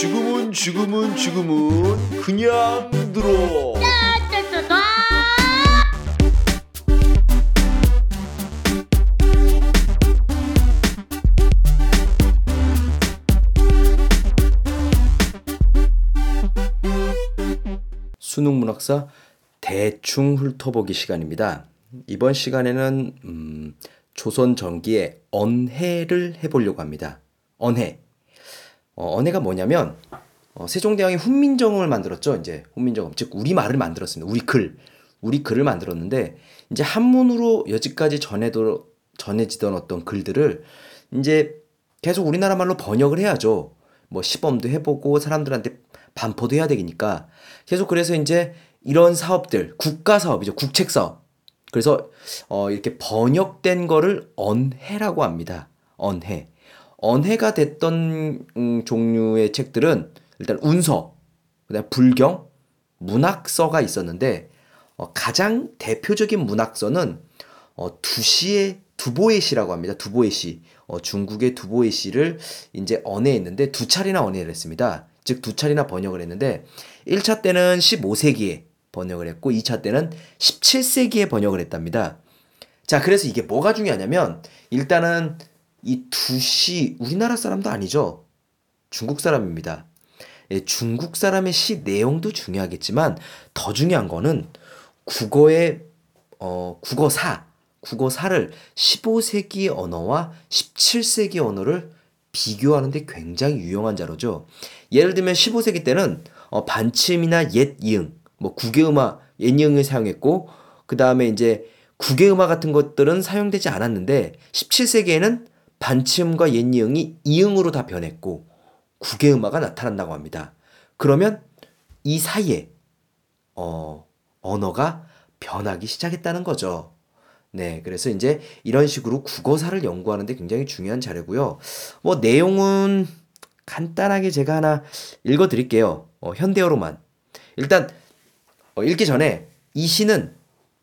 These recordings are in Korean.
지금은 지금은 지금은 그냥 들어. 수능 문학사 대충 훑어보기 시간입니다. 이번 시간에는 음, 조선 전기의 언해를 해보려고 합니다. 언해. 어, 언해가 뭐냐면 어, 세종대왕이 훈민정음을 만들었죠. 이제 훈민정음, 즉 우리 말을 만들었습니다. 우리 글, 우리 글을 만들었는데 이제 한문으로 여지까지 전해도 전해지던 어떤 글들을 이제 계속 우리나라 말로 번역을 해야죠. 뭐 시범도 해보고 사람들한테 반포도 해야 되니까. 계속 그래서 이제 이런 사업들 국가 사업이죠. 국책 사업. 그래서 어 이렇게 번역된 거를 언해라고 합니다. 언해 언해가 됐던 음, 종류의 책들은 일단 운서 그다음 불경 문학서가 있었는데 어, 가장 대표적인 문학서는 어, 두시의 두보의 시라고 합니다. 두보의 시. 어, 중국의 두보의 시를 이제 언해했는데 두 차례나 언해를 했습니다. 즉 두 차례나 번역을 했는데 1차 때는 15세기에 번역을 했고 2차 때는 17세기에 번역을 했답니다. 자, 그래서 이게 뭐가 중요하냐면 일단은 이 두시 우리나라 사람도 아니죠. 중국 사람입니다. 예, 중국 사람의 시 내용도 중요하겠지만 더 중요한 거는 국어의 어, 국어사, 국어사를 15세기 언어와 17세기 언어를 비교하는데 굉장히 유용한 자료죠. 예를 들면 15세기 때는 어, 반침이나 옛 이응, 뭐 국외음화, 옛 이응을 사용했고 그 다음에 이제 국외음화 같은 것들은 사용되지 않았는데 17세기에는 반침과 옛 이응이 이응으로 다 변했고 국외음화가 나타난다고 합니다. 그러면 이 사이에 어, 언어가 변하기 시작했다는 거죠. 네, 그래서 이제 이런 식으로 국어사를 연구하는데 굉장히 중요한 자료고요. 뭐 내용은 간단하게 제가 하나 읽어드릴게요. 어, 현대어로만. 일단 어, 읽기 전에 이 시는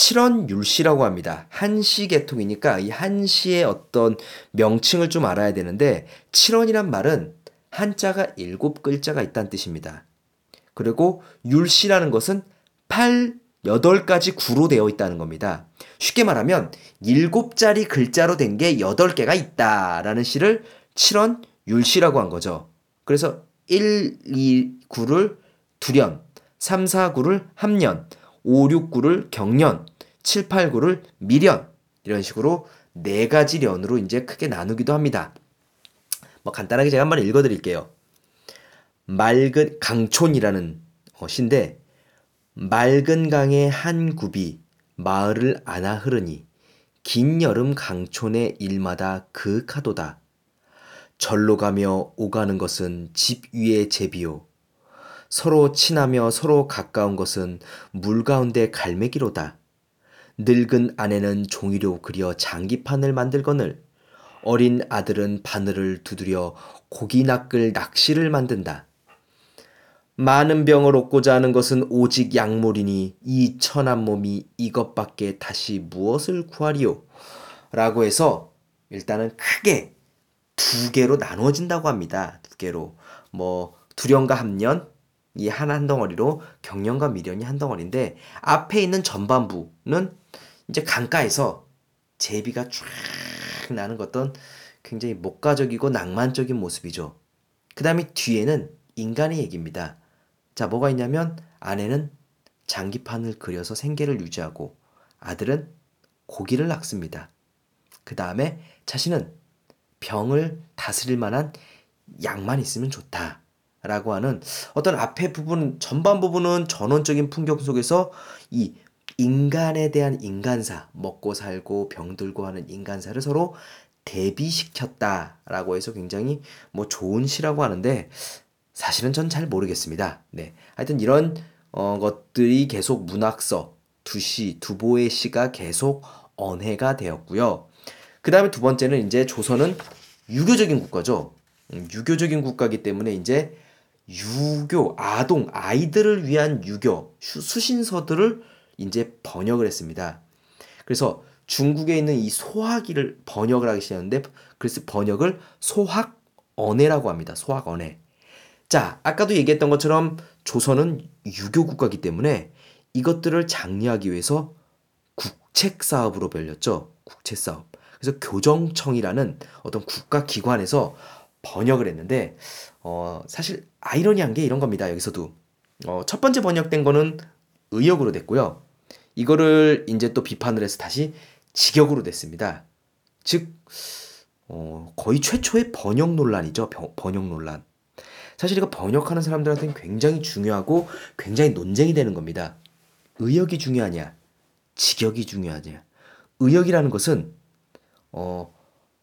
칠원율시라고 합니다. 한시 계통이니까 이 한시의 어떤 명칭을 좀 알아야 되는데 칠원이란 말은 한자가 일곱 글자가 있다는 뜻입니다. 그리고 율시라는 것은 8, 8가지 구로 되어 있다는 겁니다. 쉽게 말하면 7자리 글자로 된게 8개가 있다라는 시를 7원 율시라고 한 거죠. 그래서 1, 2, 9를 두련, 3, 4, 9를 합년, 5, 6, 9를 경년, 7, 8, 9를 미련 이런 식으로 네 가지 련으로 이제 크게 나누기도 합니다. 뭐 간단하게 제가 한번 읽어 드릴게요. 맑은 강촌이라는 어, 시인데 맑은 강의 한 굽이 마을을 안아 흐르니 긴 여름 강촌의 일마다 그카도다. 절로 가며 오가는 것은 집 위의 제비요. 서로 친하며 서로 가까운 것은 물 가운데 갈매기로다. 늙은 아내는 종이로 그려 장기판을 만들거늘 어린 아들은 바늘을 두드려 고기 낚을 낚시를 만든다. 많은 병을 얻고자 하는 것은 오직 약물이니 이 천한 몸이 이것밖에 다시 무엇을 구하리요? 라고 해서 일단은 크게 두 개로 나누어진다고 합니다. 두 개로. 뭐 두련과 합년 이한한 덩어리로 경련과 미련이 한 덩어리인데 앞에 있는 전반부는 이제 강가에서 제비가 쫙 나는 어떤 굉장히 목가적이고 낭만적인 모습이죠. 그 다음에 뒤에는 인간의 얘기입니다. 자, 뭐가 있냐면 아내는 장기판을 그려서 생계를 유지하고 아들은 고기를 낚습니다. 그 다음에 자신은 병을 다스릴 만한 약만 있으면 좋다. 라고 하는 어떤 앞에 부분, 전반 부분은 전원적인 풍경 속에서 이 인간에 대한 인간사, 먹고 살고 병들고 하는 인간사를 서로 대비시켰다라고 해서 굉장히 뭐 좋은 시라고 하는데 사실은 전 잘 모르겠습니다. 네. 하여튼 이런 어, 것들이 계속 문학서, 두시, 두보의 시가 계속 언해가 되었고요. 그 다음에 두 번째는 이제 조선은 유교적인 국가죠. 음, 유교적인 국가기 때문에 이제 유교, 아동, 아이들을 위한 유교, 수신서들을 이제 번역을 했습니다. 그래서 중국에 있는 이 소학이를 번역을 하기 시작했는데 그래서 번역을 소학 언해라고 합니다. 소학 언해. 자, 아까도 얘기했던 것처럼 조선은 유교 국가이기 때문에 이것들을 장려하기 위해서 국책 사업으로 벌렸죠. 국책 사업. 그래서 교정청이라는 어떤 국가 기관에서 번역을 했는데 어, 사실 아이러니한 게 이런 겁니다. 여기서도 어, 첫 번째 번역된 거는 의역으로 됐고요. 이거를 이제 또 비판을 해서 다시 직역으로 됐습니다. 즉 어, 거의 최초의 번역 논란이죠. 번역 논란. 사실 이거 번역하는 사람들한테는 굉장히 중요하고 굉장히 논쟁이 되는 겁니다. 의역이 중요하냐, 직역이 중요하냐. 의역이라는 것은 어,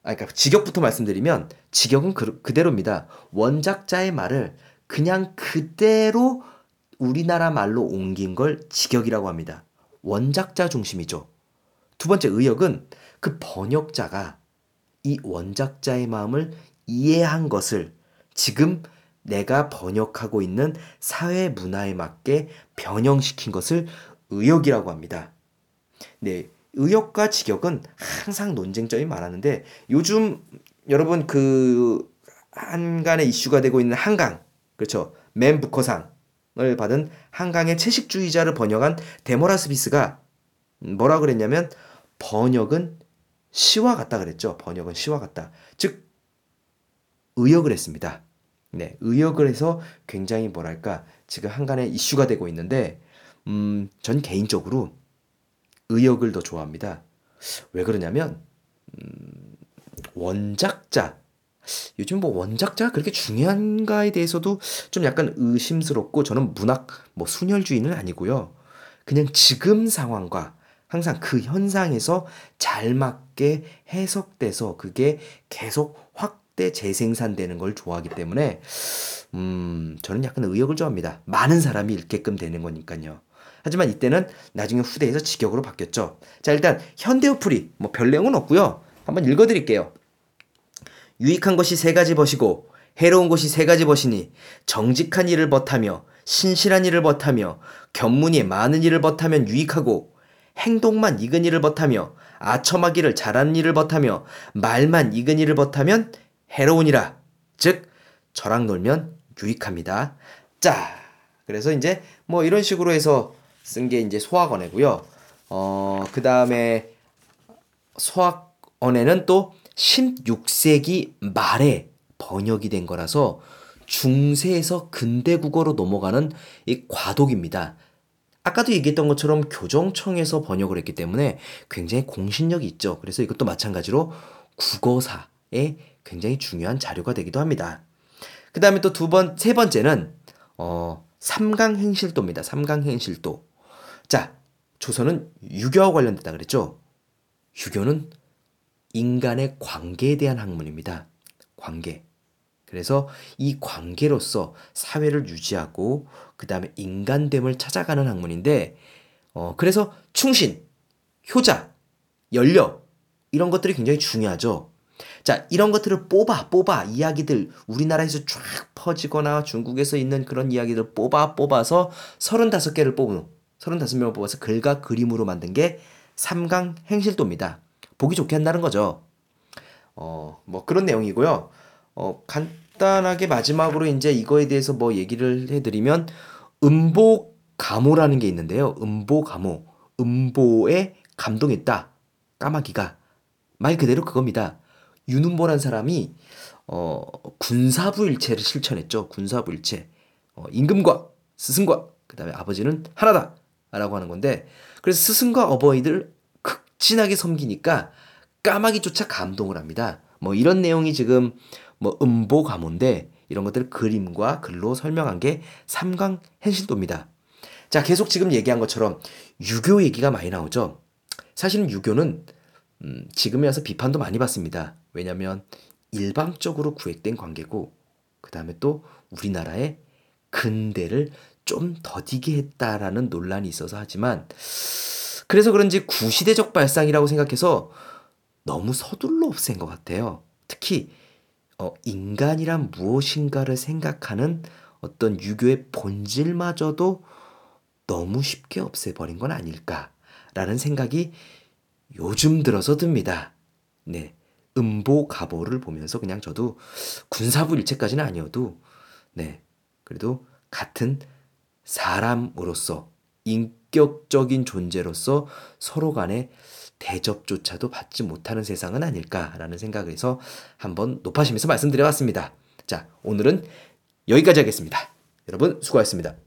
아, 그러니까 직역부터 말씀드리면 직역은 그, 그대로입니다. 원작자의 말을 그냥 그대로 우리나라 말로 옮긴 걸 직역이라고 합니다. 원작자 중심이죠. 두 번째 의역은 그 번역자가 이 원작자의 마음을 이해한 것을 지금 내가 번역하고 있는 사회 문화에 맞게 변형시킨 것을 의역이라고 합니다. 네, 의역과 직역은 항상 논쟁점이 많았는데 요즘 여러분 그 한간에 이슈가 되고 있는 한강 그렇죠 맨 부커상 을 받은 한강의 채식주의자를 번역한 데모라스비스가 뭐라 그랬냐면 번역은 시와 같다 그랬죠. 번역은 시와 같다. 즉 의역을 했습니다. 네 의역을 해서 굉장히 뭐랄까 지금 한간에 이슈가 되고 있는데 음, 전 개인적으로 의역을 더 좋아합니다. 왜 그러냐면 음, 원작자 요즘 뭐 원작자가 그렇게 중요한가에 대해서도 좀 약간 의심스럽고 저는 문학 뭐 순혈주의는 아니고요. 그냥 지금 상황과 항상 그 현상에서 잘 맞게 해석돼서 그게 계속 확대 재생산되는 걸 좋아하기 때문에 음 저는 약간 의역을 좋아합니다. 많은 사람이 읽게끔 되는 거니까요. 하지만 이때는 나중에 후대에서 직역으로 바뀌었죠. 자, 일단 현대어풀이 뭐 별 내용은 없고요. 한번 읽어 드릴게요. 유익한 것이 세 가지 벗이고 해로운 것이 세 가지 벗이니 정직한 일을 벗하며 신실한 일을 벗하며 견문이 많은 일을 벗하면 유익하고 행동만 익은 일을 벗하며 아첨하기를 잘하는 일을 벗하며 말만 익은 일을 벗하면 해로우니라. 즉 저랑 놀면 유익합니다. 자, 그래서 이제 뭐 이런 식으로 해서 쓴 게 이제 소학원회고요. 어, 그 다음에 소학원회는 또 16세기 말에 번역이 된 거라서 중세에서 근대 국어로 넘어가는 이 과독입니다. 아까도 얘기했던 것처럼 교정청에서 번역을 했기 때문에 굉장히 공신력이 있죠. 그래서 이것도 마찬가지로 국어사에 굉장히 중요한 자료가 되기도 합니다. 그 다음에 또 두 번, 세 번째는, 어, 삼강행실도입니다. 삼강행실도. 자, 조선은 유교와 관련됐다 그랬죠? 유교는 인간의 관계에 대한 학문입니다. 관계. 그래서 이 관계로서 사회를 유지하고 그 다음에 인간됨을 찾아가는 학문인데, 어, 그래서 충신, 효자, 연려, 이런 것들이 굉장히 중요하죠. 자, 이런 것들을 뽑아, 뽑아, 이야기들, 우리나라에서 쫙 퍼지거나 중국에서 있는 그런 이야기들 뽑아, 뽑아서 35개를 뽑은 35명을 뽑아서 글과 그림으로 만든 게 삼강 행실도입니다. 보기 좋게 한다는 거죠. 어, 뭐 그런 내용이고요. 어, 간단하게 마지막으로 이제 이거에 대해서 뭐 얘기를 해드리면 음보 가모라는 게 있는데요. 음보 가모. 음보에 감동했다. 까마귀가. 말 그대로 그겁니다. 윤음보란 사람이 어, 군사부일체를 실천했죠. 군사부일체. 어, 임금과 스승과 그다음에 아버지는 하나다. 라고 하는 건데 그래서 스승과 어버이들 극 진하게 섬기니까 까마귀조차 감동을 합니다. 뭐 이런 내용이 지금 뭐 음보 가문데 이런 것들을 그림과 글로 설명한 게 삼강 hen실도입니다. 자, 계속 지금 얘기한 것처럼 유교 얘기가 많이 나오죠. 사실은 유교는 음, 지금에 와서 비판도 많이 받습니다. 왜냐하면 일방적으로 구획된 관계고 그 다음에 또 우리나라의 근대를 좀 더디게 했다라는 논란이 있어서 하지만 그래서 그런지 구시대적 발상이라고 생각해서 너무 서둘러 없앤 것 같아요. 특히 어, 인간이란 무엇인가를 생각하는 어떤 유교의 본질마저도 너무 쉽게 없애버린 건 아닐까라는 생각이 요즘 들어서 듭니다. 네. 음보 가보를 보면서 그냥 저도 군사부 일체까지는 아니어도 네. 그래도 같은 사람으로서 인 격적인 존재로서 서로 간에 대접조차도 받지 못하는 세상은 아닐까라는 생각에서 한번 높아지면서 말씀드려봤습니다. 자, 오늘은 여기까지 하겠습니다. 여러분 수고하셨습니다.